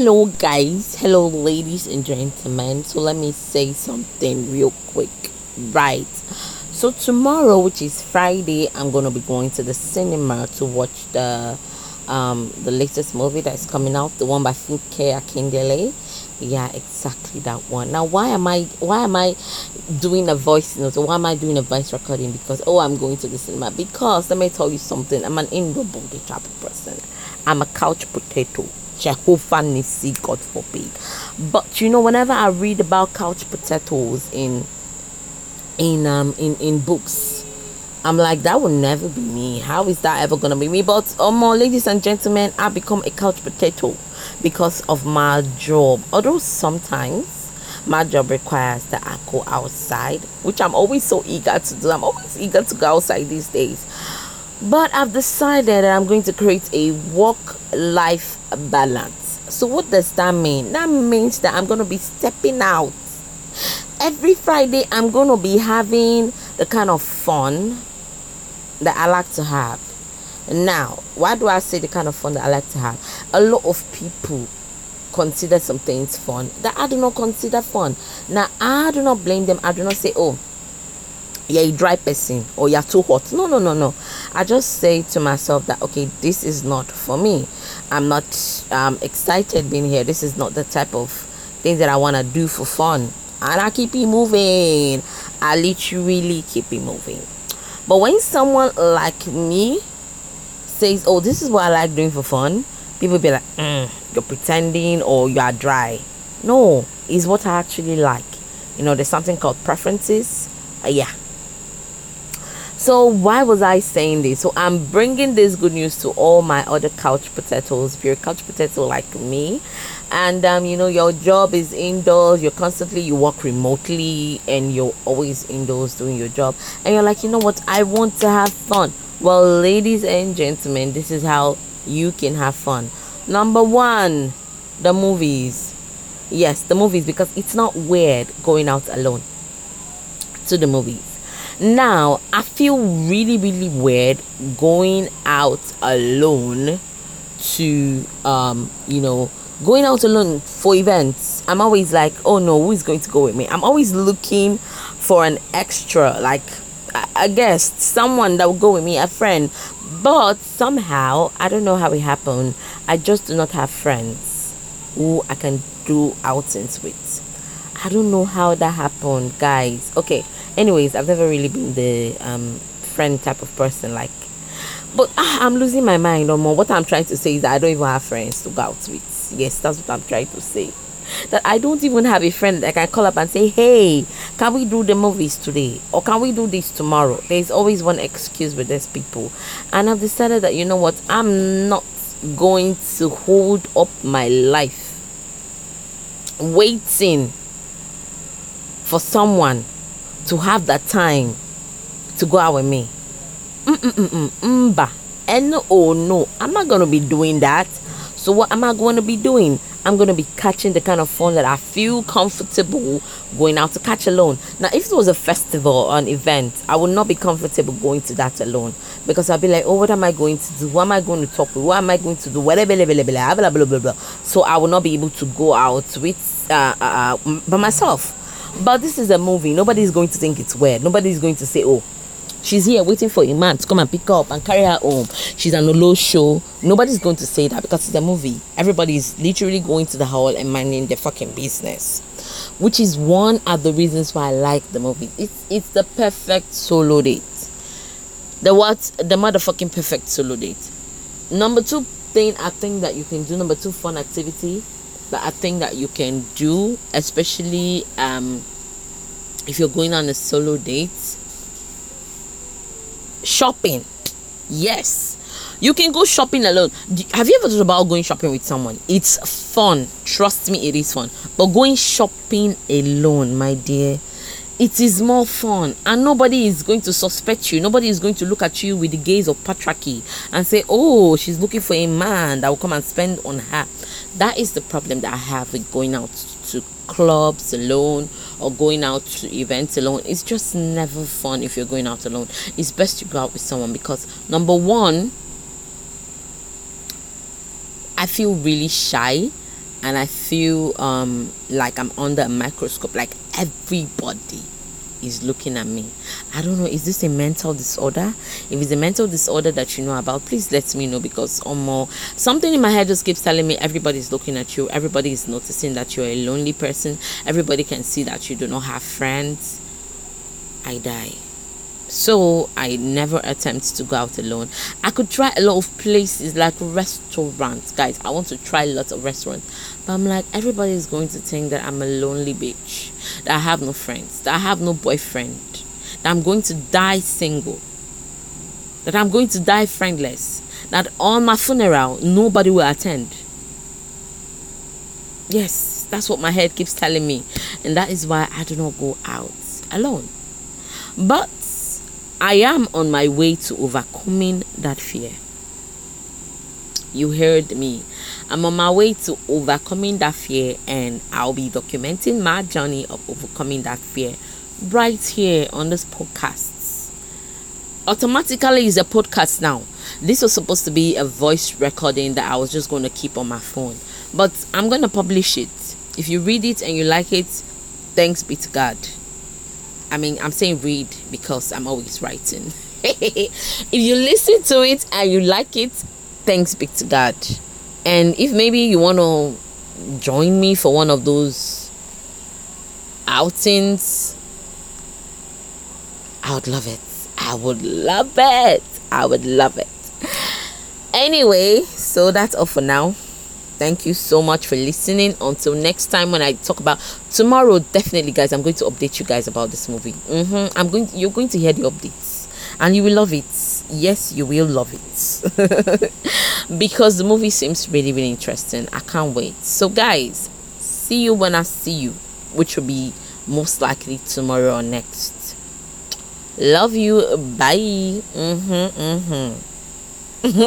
Hello, guys. Hello, ladies and gentlemen. So, let me say something real quick. Right. So, tomorrow, which is Friday, I'm to be going to the cinema to watch the um the latest movie that's coming out the one by Funke Akindele yeah exactly that one now why am I why am I doing a voice note why am I doing a voice recording because oh I'm going to the cinema because let me tell you something I'm an indoor body type person I'm a couch potato Jehovah Nisi, God forbid. But you know, whenever I read about couch potatoes in in um in in books, I'm like that will never be me. How is that ever gonna be me? But um, ladies and gentlemen, I become a couch potato because of my job. Although sometimes my job requires that I go outside, which I'm always so eager to do. I'm always eager to go outside these days. But I've decided that I'm going to create a work life balance. So, what does that mean? That means that I'm going to be stepping out. Every Friday, I'm going to be having the kind of fun that I like to have. Now, why do I say the kind of fun that I like to have? A lot of people consider some things fun that I do not consider fun. Now, I do not blame them. I do not say, oh, you're a dry person or you're too hot. No, no, no, no. I just say to myself that okay, this is not for me. I'm not um, excited being here. This is not the type of thing that I want to do for fun. And I keep it moving. I literally keep it moving. But when someone like me says, "Oh, this is what I like doing for fun," people be like, mm, "You're pretending," or "You are dry." No, it's what I actually like. You know, there's something called preferences. Uh, yeah, so why was I saying this? So I'm bringing this good news to all my other couch potatoes. If you're a couch potato like me, and um, you know your job is indoors, you're constantly you work remotely, and you're always indoors doing your job, and you're like, you know what? I want to have fun. Well, ladies and gentlemen, this is how you can have fun. Number one, the movies. Yes, the movies because it's not weird going out alone to the movies now, I feel really, really weird going out alone to, um, you know, going out alone for events. I'm always like, oh no, who is going to go with me? I'm always looking for an extra, like, I guess someone that will go with me, a friend. But somehow, I don't know how it happened. I just do not have friends who I can do outings with. I don't know how that happened, guys. Okay, anyways i've never really been the um, friend type of person like but ah, i'm losing my mind more. What i'm trying to say is that i don't even have friends to go out with. Yes that's what i'm trying to say. That i don't even have a friend. That i can call up and say hey can we do the movies today? Or can we do this tomorrow? There's always one excuse with these people. And i've decided that you know what? I'm not going to hold up my life waiting for someone to have that time to go out with me. Mba. And oh no, I'm not gonna be doing that. So what am I going to be doing? I'm going to be catching the kind of fun that I feel comfortable going out to catch alone. Now, if it was a festival or an event, I would not be comfortable going to that alone because I'll be like, oh, what am I going to do? What am I going to talk with? What am I going to do? Whatever, blah, blah, blah, blah, blah, blah, blah. So I will not be able to go out with uh, uh, uh by myself. But this is a movie. Nobody is going to think it's weird. Nobody is going to say, oh, she's here waiting for a man to come and pick her up and carry her home. She's on a low show. Nobody's going to say that because it's a movie. Everybody's literally going to the hall and minding their fucking business. Which is one of the reasons why I like the movie. It's it's the perfect solo date. The what? The motherfucking perfect solo date. Number two thing I think that you can do, number two fun activity that I think that you can do, especially um, if you're going on a solo date. Shopping, yes, you can go shopping alone. Have you ever thought about going shopping with someone? It's fun. Trust me, it is fun. But going shopping alone, my dear, it is more fun and nobody is going to suspect you. Nobody is going to look at you with the gaze of patriarchy and say oh she's looking for a man that will come and spend on her. That is the problem that i have with going out to clubs alone or going out to events alone. It's just never fun if you're going out alone. It's best to go out with someone because number one i feel really shy and I feel um, like I'm under a microscope, like everybody is looking at me. I don't know, is this a mental disorder? If it's a mental disorder that you know about, please let me know because or more something in my head just keeps telling me everybody's looking at you, everybody is noticing that you're a lonely person, everybody can see that you do not have friends. I die so i never attempt to go out alone. I could try a lot of places like restaurants. Guys i want to try lots of restaurants. But i'm like everybody is going to think that i'm a lonely bitch that i have no friends that i have no boyfriend that i'm going to die single that i'm going to die friendless that on my funeral nobody will attend. Yes that's what my head keeps telling me. And that is why i do not go out alone. But I am on my way to overcoming that fear. You heard me. I'm on my way to overcoming that fear, and I'll be documenting my journey of overcoming that fear right here on this podcast. Automatically, is a podcast now. This was supposed to be a voice recording that I was just going to keep on my phone, but I'm going to publish it. If you read it and you like it, thanks be to God. I mean, I'm saying read because I'm always writing. if you listen to it and you like it, thanks be to God. And if maybe you want to join me for one of those outings, I would love it. I would love it. I would love it. Anyway, so that's all for now thank you so much for listening. Until next time when i talk about tomorrow definitely guys i'm going to update you guys about this movie. Mm-hmm. i'm going to, you're going to hear the updates. And you will love it. Yes you will love it. Because the movie seems really really interesting. I can't wait. So guys see you when i see you which will be most likely tomorrow or next. Love you. Bye. Mm-hmm, mm-hmm.